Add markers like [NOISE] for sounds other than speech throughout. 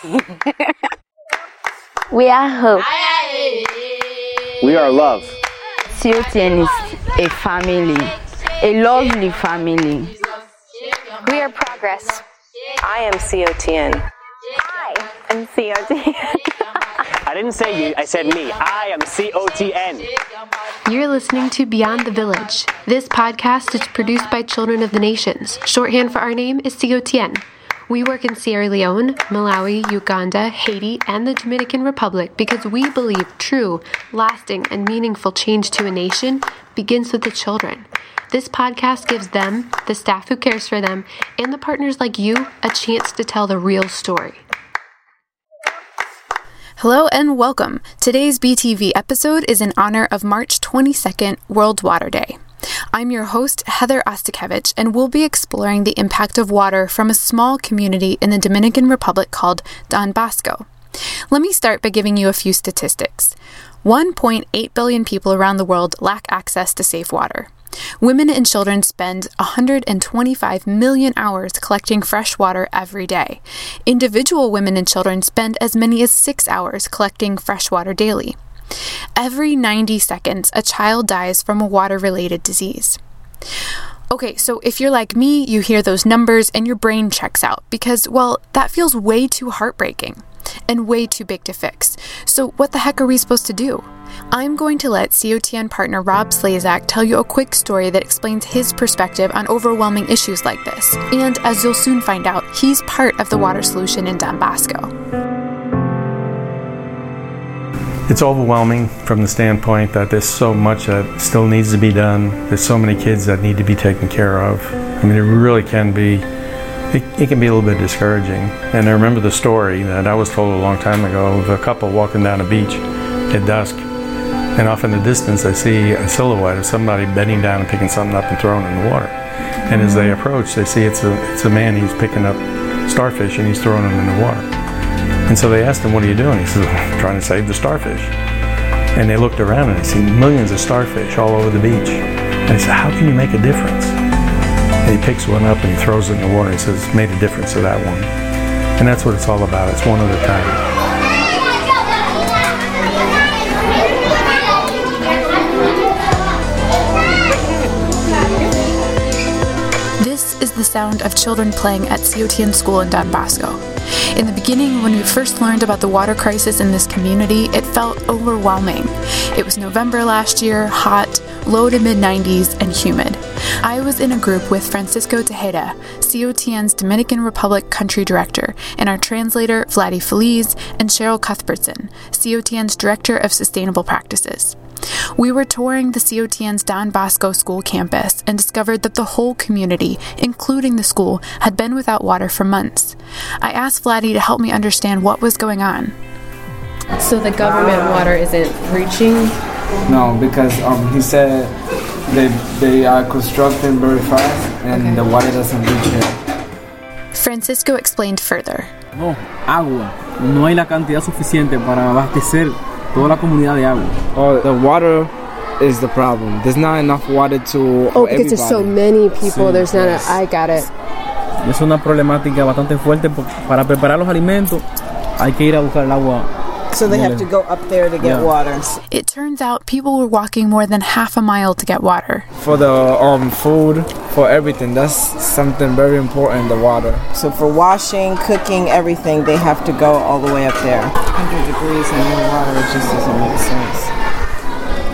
[LAUGHS] we are hope. We are love. COTN is a family, a lovely family. We are progress. I am COTN. I am COTN. I didn't say you, I said me. I am COTN. You're listening to Beyond the Village. This podcast is produced by Children of the Nations. Shorthand for our name is COTN. We work in Sierra Leone, Malawi, Uganda, Haiti, and the Dominican Republic because we believe true, lasting, and meaningful change to a nation begins with the children. This podcast gives them, the staff who cares for them, and the partners like you a chance to tell the real story. Hello and welcome. Today's BTV episode is in honor of March 22nd, World Water Day. I'm your host, Heather Ostakevich, and we'll be exploring the impact of water from a small community in the Dominican Republic called Don Bosco. Let me start by giving you a few statistics. 1.8 billion people around the world lack access to safe water. Women and children spend 125 million hours collecting fresh water every day. Individual women and children spend as many as six hours collecting fresh water daily. Every 90 seconds, a child dies from a water related disease. Okay, so if you're like me, you hear those numbers and your brain checks out because, well, that feels way too heartbreaking and way too big to fix. So, what the heck are we supposed to do? I'm going to let COTN partner Rob Slazak tell you a quick story that explains his perspective on overwhelming issues like this. And as you'll soon find out, he's part of the water solution in Don Bosco. It's overwhelming from the standpoint that there's so much that still needs to be done. There's so many kids that need to be taken care of. I mean, it really can be, it, it can be a little bit discouraging. And I remember the story that I was told a long time ago of a couple walking down a beach at dusk. And off in the distance, I see a silhouette of somebody bending down and picking something up and throwing it in the water. And as they mm-hmm. approach, they see it's a, it's a man, he's picking up starfish and he's throwing them in the water. And so they asked him, What are you doing? He says, I'm trying to save the starfish. And they looked around and they see millions of starfish all over the beach. And he said, How can you make a difference? And he picks one up and he throws it in the water and says, Made a difference to that one. And that's what it's all about. It's one at a time. This is the sound of children playing at COTN school in Don Bosco. In the beginning, when we first learned about the water crisis in this community, it felt overwhelming. It was November last year, hot, low to mid 90s, and humid. I was in a group with Francisco Tejeda, COTN's Dominican Republic country director, and our translator, Vladi Feliz, and Cheryl Cuthbertson, COTN's director of sustainable practices. We were touring the COTN's Don Bosco school campus and discovered that the whole community, including the school, had been without water for months. I asked Vladdy to help me understand what was going on. So the government water isn't reaching? No, because um, he said they, they are constructing very fast and Okay. the water doesn't reach here. Francisco explained further. No, agua. No hay la cantidad suficiente para abastecer toda la comunidad de agua. Oh, the water is the problem. There's not enough water to Oh, because there's so many people. Sí, There's not yes. a. I got it. Y es una problemática bastante fuerte po- para preparar los alimentos. Hay que ir a buscar el agua. So they have to go up there to get Yeah. water. It turns out people were walking more than half a mile to get water. For the um food, for everything, that's something very important. The water. So for washing, cooking, everything, they have to go all the way up there. 100 degrees and no water, it just doesn't make sense.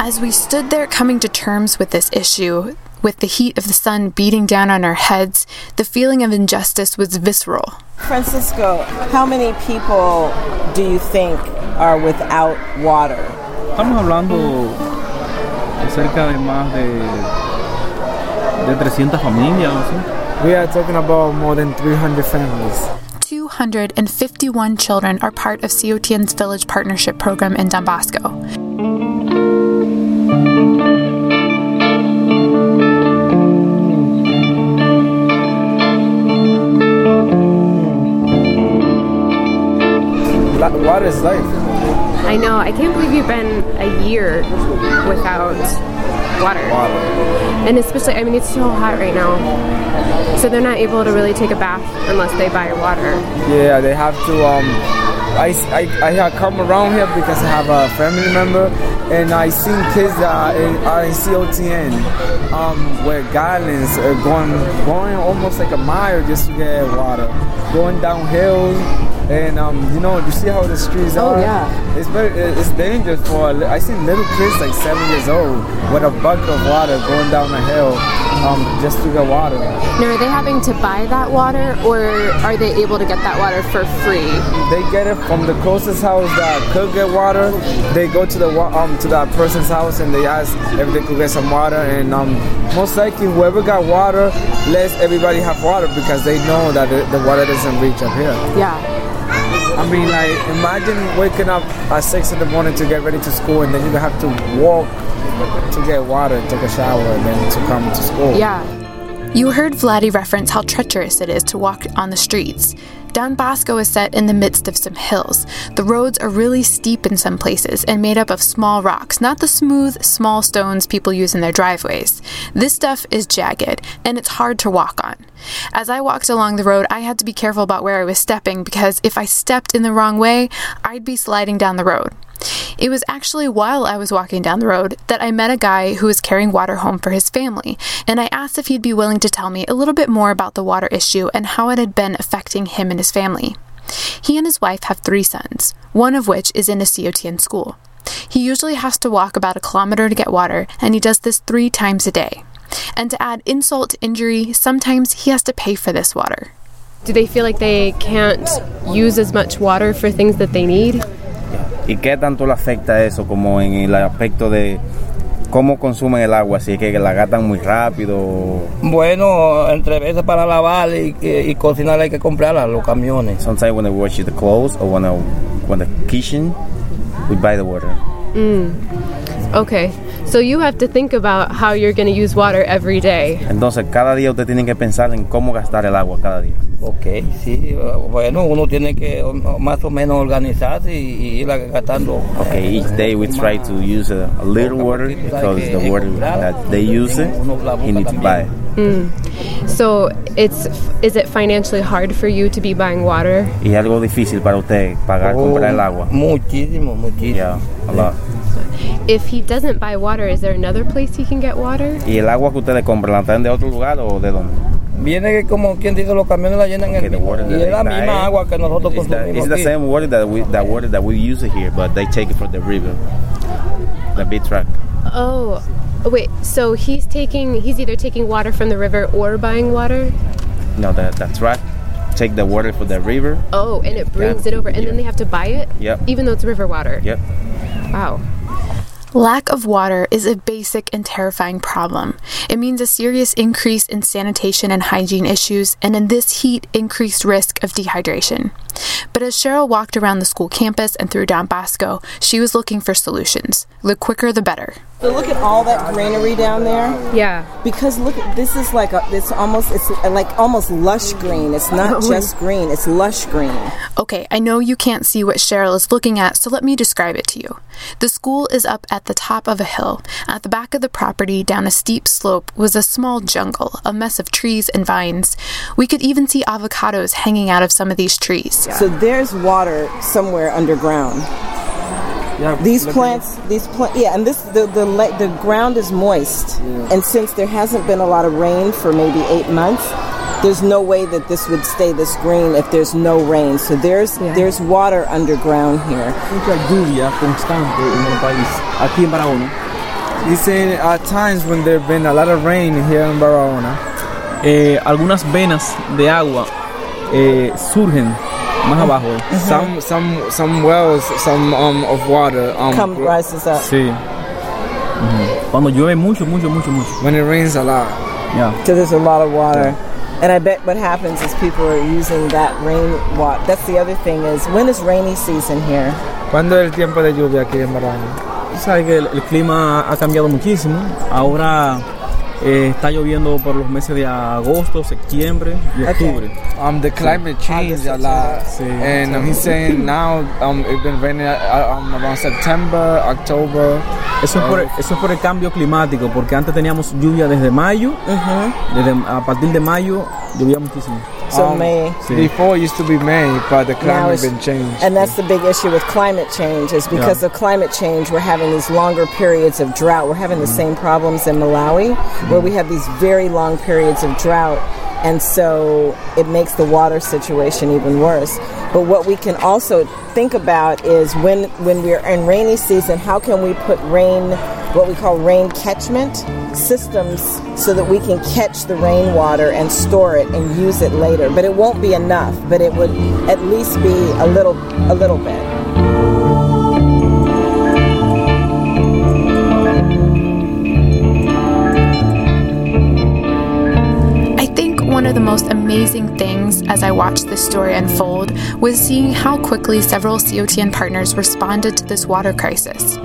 As we stood there coming to terms with this issue, with the heat of the sun beating down on our heads, the feeling of injustice was visceral. Francisco, how many people do you think are without water? Estamos hablando de cerca de más de, de 300 familias. o así. We are talking about more than 300 families. 251 children are part of COTN's Village Partnership Program in Don Bosco. La- water is life. I know. I can't believe you've been a year without Water. Water. And especially, I mean, it's so hot right now. So they're not able to really take a bath unless they buy water. Yeah, they have to. Um, I, I, I come around here because I have a family member, and I seen kids that are in, are in COTN, um, where gallons are going going almost like a mile just to get water, going down hills, and um, you know you see how the streets Oh, are. yeah. It's very it's dangerous for. I seen little kids like seven years old with a bucket of water going down a hill, um, just to get water. Now, are they having to buy that water or are they able to get that water for free? They get it from the closest house that could get water. They go to the um to that person's house and they ask if they could get some water. And um, most likely, whoever got water lets everybody have water because they know that the, the water doesn't reach up here. Yeah. I mean, like imagine waking up at six in the morning to get ready to school, and then you have to walk to get water, take a shower, and then to come to school. Yeah. You heard Vladdy reference how treacherous it is to walk on the streets. Don Bosco is set in the midst of some hills. The roads are really steep in some places and made up of small rocks, not the smooth, small stones people use in their driveways. This stuff is jagged, and it's hard to walk on. As I walked along the road, I had to be careful about where I was stepping because if I stepped in the wrong way, I'd be sliding down the road. It was actually while I was walking down the road that I met a guy who was carrying water home for his family, and I asked if he'd be willing to tell me a little bit more about the water issue and how it had been affecting him and his family. He and his wife have three sons, one of which is in a COTN school. He usually has to walk about a kilometer to get water, and he does this three times a day. And to add insult to injury, sometimes he has to pay for this water. Do they feel like they can't use as much water for things that they need? ¿Y qué tanto le afecta eso como en el aspecto de cómo consumen el agua? Si es que la gastan muy rápido. Bueno, entre veces para lavar y, y, y cocinar hay que comprarla, los camiones. Sometimes when they wash the clothes or when, they, when the kitchen, we buy the water. Mm. Okay. So you have to think about how you're going to use water every day. Entonces cada día usted tiene que pensar en cómo gastar el agua cada día. Ok, sí, bueno, uno tiene que más o menos organizarse y, y ir gastando. Okay, each day we try to use a, a little water because the water that they use it, he needs to buy it. Mm. So it's is it financially hard for you to be buying water? Y algo difícil para usted pagar Oh, comprar el agua. Muchísimo, muchísimo. Yeah, a lot. If he doesn't buy water, is there another place he can get water? ¿Y el agua que ustedes compran la traen de otro lugar o de dónde? Viene como quien dice los camiones la llenan en el mismo. Y es la misma agua que nosotros It's the, consumimos it's the same water that we that water that we use here, but they take it from the river, the big truck. Oh, wait. So he's taking he's either taking water from the river or buying water. No, the the truck take the water from the river. Oh, and it brings Yeah. it over, and then they have to buy it. Yep. Even though it's river water. Yep. Wow. Lack of water is a basic and terrifying problem. It means a serious increase in sanitation and hygiene issues, and in this heat, increased risk of dehydration. But as Cheryl walked around the school campus and through Don Bosco, she was looking for solutions. The quicker, the better. So look at all that greenery down there. Yeah. Because look, at this is like a, it's almost it's like almost lush green. It's not [LAUGHS] just green. It's lush green. Okay, I know you can't see what Cheryl is looking at, so let me describe it to you. The school is up at the top of a hill. At the back of the property, down a steep slope, was a small jungle, a mess of trees and vines. We could even see avocados hanging out of some of these trees. So there's water somewhere underground. These plants, these plant, yeah, and this the the la- the ground is moist, and since there hasn't been a lot of rain for maybe eight months, there's no way that this would stay this green if there's no rain. So there's there's water underground here. Mucha lluvia constante en el país, aquí en Barahona. He's saying at times when there's been a lot of rain here in Barahona, Eh, algunas venas de agua eh, surgen más abajo. eh. some some some wells, some um of water um Come rises up. Sí. Ujú. Cuando llueve mucho, mucho, mucho, mucho. when it rains a lot. Yeah. So there's a lot of water. And I bet what happens is people are using that rain water. That's the other thing is when is rainy season here? ¿Cuándo es el tiempo de lluvia aquí en Barahona? Sabes que el, el clima ha cambiado muchísimo. Ahora Eh, está lloviendo por los meses de agosto, septiembre y octubre. Um, the climate changed a lot, and um, he's saying now um, it's been raining uh, um, around September, October. Eso es, por, eso es por el cambio climático, porque antes teníamos lluvia desde mayo, desde, a partir de mayo llovía muchísimo. So um, May. Before it used to be May, but the climate it's- been changed. And that's the big issue with climate change is because Yeah. of climate change, we're having these longer periods of drought. We're having the mm-hmm. same problems in Malawi where we mm-hmm. have these very long periods of drought. And so it makes the water situation even worse. But what we can also think about is when, when we're in rainy season, how can we put rain, what we call rain catchment systems, so that we can catch the rainwater and store it and use it later. But it won't be enough, but it would at least be a little, a little bit. Of the most amazing things as I watched this story unfold was seeing how quickly several COTN partners responded to this water crisis.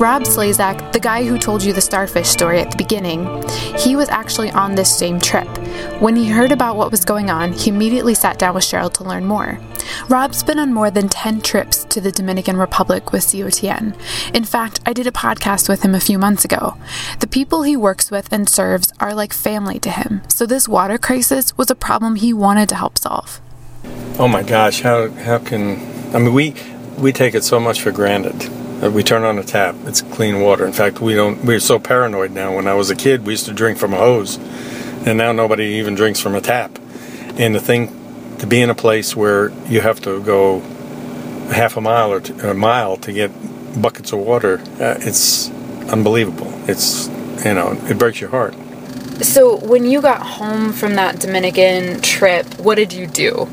Rob Slazak, the guy who told you the starfish story at the beginning, he was actually on this same trip. When he heard about what was going on, he immediately sat down with Cheryl to learn more. Rob's been on more than 10 trips to the Dominican Republic with COTN. In fact, I did a podcast with him a few months ago. The people he works with and serves are like family to him, so this water crisis was a problem he wanted to help solve. Oh my gosh, how how can I mean we we take it so much for granted. We turn on a tap, it's clean water. In fact, we don't we're so paranoid now. When I was a kid, we used to drink from a hose. And now nobody even drinks from a tap. And the thing to be in a place where you have to go half a mile or t- a mile to get buckets of water, uh, it's unbelievable. It's you know, it breaks your heart. So, when you got home from that Dominican trip, what did you do?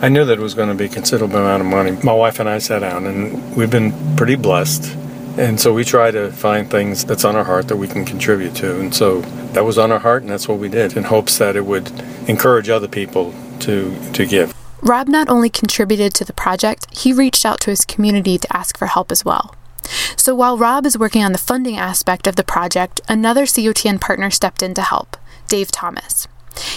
I knew that it was going to be a considerable amount of money. My wife and I sat down, and we've been pretty blessed. And so we try to find things that's on our heart that we can contribute to. And so that was on our heart, and that's what we did, in hopes that it would encourage other people to to give. Rob not only contributed to the project, he reached out to his community to ask for help as well. So while Rob is working on the funding aspect of the project, another COTN partner stepped in to help Dave Thomas.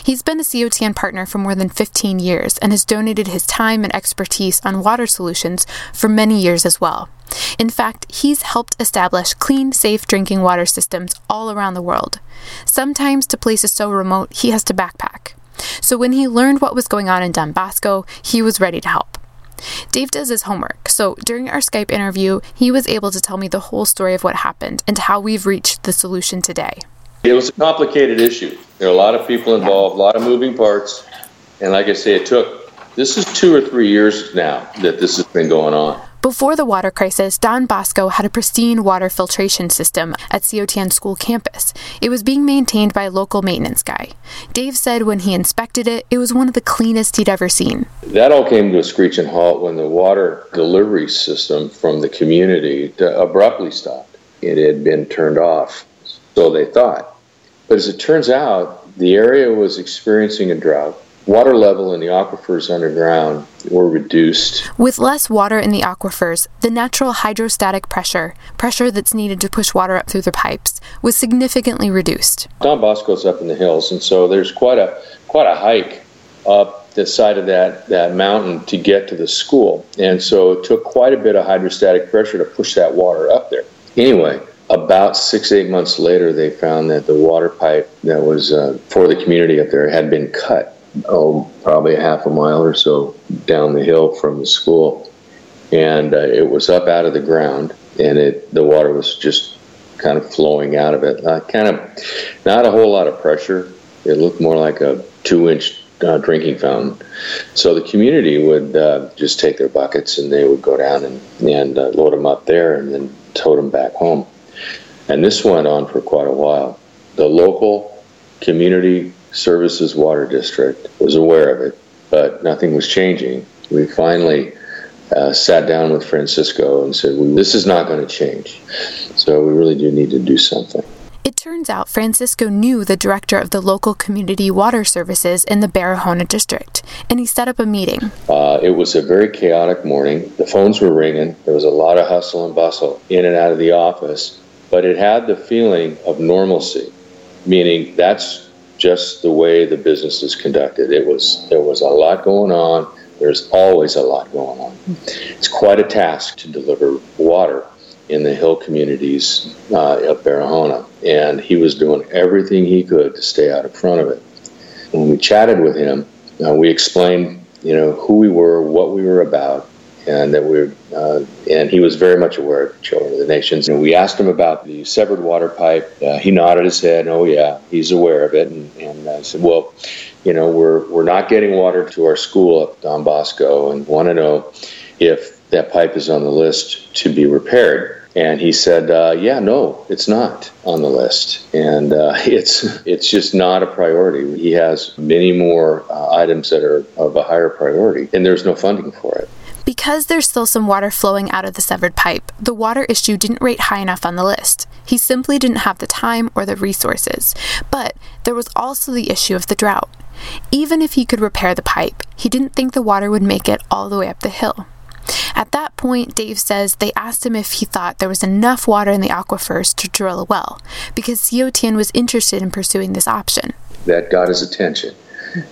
He's been a COTN partner for more than 15 years and has donated his time and expertise on water solutions for many years as well. In fact, he's helped establish clean, safe drinking water systems all around the world. Sometimes to places so remote, he has to backpack. So when he learned what was going on in Don Bosco, he was ready to help. Dave does his homework, so during our Skype interview, he was able to tell me the whole story of what happened and how we've reached the solution today. It was a complicated issue. There are a lot of people involved, a lot of moving parts, and like I say, it took. This is two or three years now that this has been going on. Before the water crisis, Don Bosco had a pristine water filtration system at COTN school campus. It was being maintained by a local maintenance guy. Dave said when he inspected it, it was one of the cleanest he'd ever seen. That all came to a screeching halt when the water delivery system from the community abruptly stopped. It had been turned off, so they thought. But as it turns out, the area was experiencing a drought. Water level in the aquifers underground were reduced. With less water in the aquifers, the natural hydrostatic pressure, pressure that's needed to push water up through the pipes, was significantly reduced. Don Bosco's up in the hills, and so there's quite a quite a hike up the side of that, that mountain to get to the school. And so it took quite a bit of hydrostatic pressure to push that water up there. Anyway, about six, eight months later, they found that the water pipe that was uh, for the community up there had been cut. Oh, probably a half a mile or so down the hill from the school, and uh, it was up out of the ground, and it the water was just kind of flowing out of it. Uh, kind of not a whole lot of pressure. It looked more like a two-inch uh, drinking fountain. So the community would uh, just take their buckets and they would go down and, and uh, load them up there and then tote them back home. And this went on for quite a while. The local community services water district was aware of it, but nothing was changing. We finally uh, sat down with Francisco and said, well, This is not going to change. So we really do need to do something. It turns out Francisco knew the director of the local community water services in the Barahona district, and he set up a meeting. Uh, it was a very chaotic morning. The phones were ringing. There was a lot of hustle and bustle in and out of the office, but it had the feeling of normalcy. meaning that's just the way the business is conducted. It was there was a lot going on. There's always a lot going on. It's quite a task to deliver water in the hill communities uh, of Barahona, and he was doing everything he could to stay out in front of it. When we chatted with him, uh, we explained, you know, who we were, what we were about, and that we uh, and he was very much aware of Children of the Nations. And we asked him about the severed water pipe. Uh, he nodded his head. Oh yeah, he's aware of it. And, and I said, well, you know, we're we're not getting water to our school at Don Bosco, and want to know if that pipe is on the list to be repaired. And he said, uh, "Yeah, no, it's not on the list, and uh, [LAUGHS] it's it's just not a priority. He has many more uh, items that are of a higher priority, and there's no funding for it." Because there's still some water flowing out of the severed pipe, the water issue didn't rate high enough on the list. He simply didn't have the time or the resources. But there was also the issue of the drought. Even if he could repair the pipe, he didn't think the water would make it all the way up the hill. At that point, Dave says they asked him if he thought there was enough water in the aquifers to drill a well, because COTN was interested in pursuing this option. That got his attention,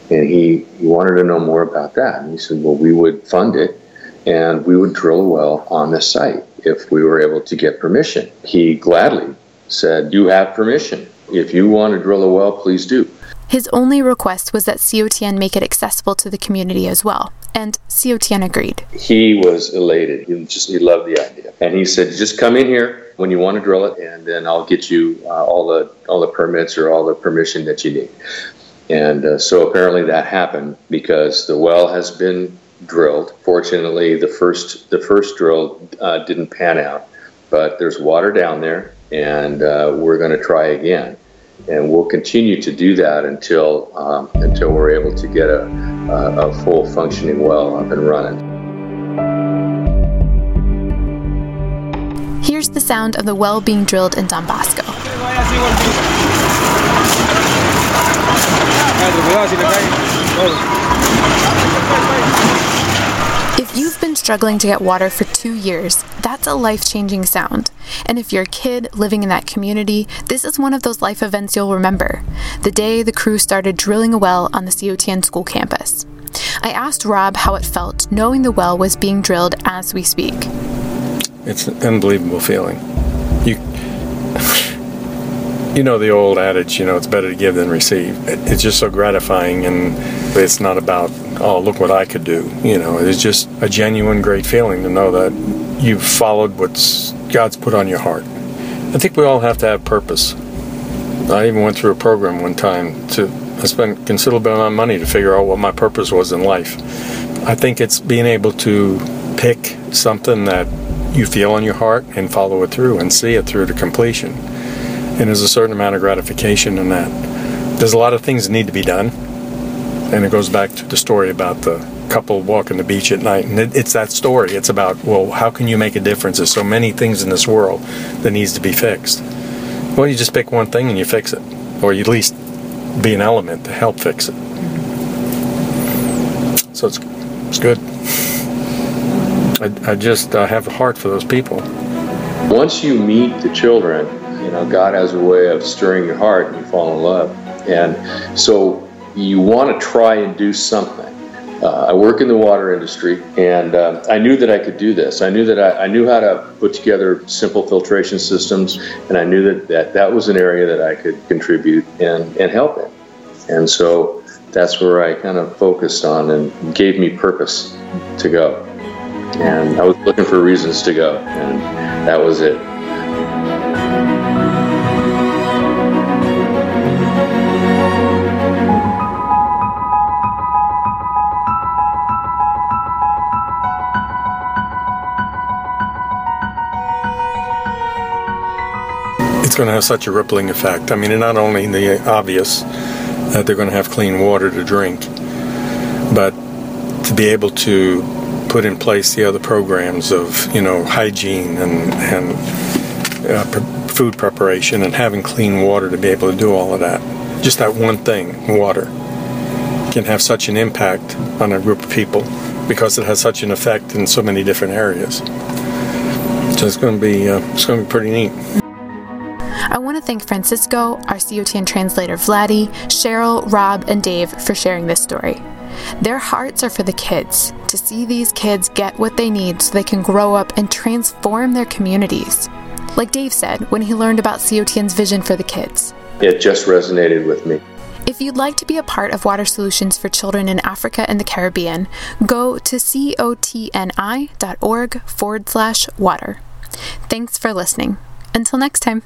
and he, he wanted to know more about that. And he said, Well, we would fund it and we would drill a well on the site if we were able to get permission. He gladly said, You have permission. If you want to drill a well, please do. His only request was that COTN make it accessible to the community as well, and COTN agreed. He was elated. He just he loved the idea, and he said, "Just come in here when you want to drill it, and then I'll get you uh, all the all the permits or all the permission that you need." And uh, so apparently that happened because the well has been drilled. Fortunately, the first the first drill uh, didn't pan out, but there's water down there, and uh, we're going to try again. And we'll continue to do that until um, until we're able to get a, a, a full functioning well up and running. Here's the sound of the well being drilled in Don Bosco. If you've been struggling to get water for two years, that's a life changing sound. And if you're a kid living in that community, this is one of those life events you'll remember the day the crew started drilling a well on the COTN school campus. I asked Rob how it felt knowing the well was being drilled as we speak. It's an unbelievable feeling. You you know the old adage, you know, it's better to give than receive. It's just so gratifying, and it's not about, oh, look what I could do. You know, it's just a genuine, great feeling to know that you've followed what God's put on your heart. I think we all have to have purpose. I even went through a program one time to, I spent considerable amount of money to figure out what my purpose was in life. I think it's being able to pick something that you feel in your heart and follow it through and see it through to completion and there's a certain amount of gratification in that. There's a lot of things that need to be done, and it goes back to the story about the couple walking the beach at night, and it, it's that story. It's about well, how can you make a difference? There's so many things in this world that needs to be fixed. Well, you just pick one thing and you fix it, or you at least be an element to help fix it. So it's it's good. I, I just uh, have a heart for those people. Once you meet the children you know, God has a way of stirring your heart and you fall in love. And so you want to try and do something. Uh, I work in the water industry, and uh, I knew that I could do this. I knew that I, I, knew how to put together simple filtration systems, and I knew that, that that was an area that I could contribute and, and help in. And so that's where I kind of focused on and gave me purpose to go. And I was looking for reasons to go, and that was it. It's going to have such a rippling effect. I mean, not only the obvious that they're going to have clean water to drink, but to be able to put in place the other programs of you know hygiene and and uh, pre- food preparation and having clean water to be able to do all of that. Just that one thing, water, can have such an impact on a group of people because it has such an effect in so many different areas. So it's going to be uh, it's going to be pretty neat. I want to thank Francisco, our COTN translator Vladdy, Cheryl, Rob, and Dave for sharing this story. Their hearts are for the kids, to see these kids get what they need so they can grow up and transform their communities. Like Dave said when he learned about COTN's vision for the kids. It just resonated with me. If you'd like to be a part of Water Solutions for Children in Africa and the Caribbean, go to cotni.org forward slash water. Thanks for listening. Until next time.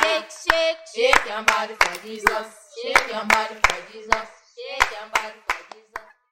Shake, shake, shake your body for Jesus. Shake your body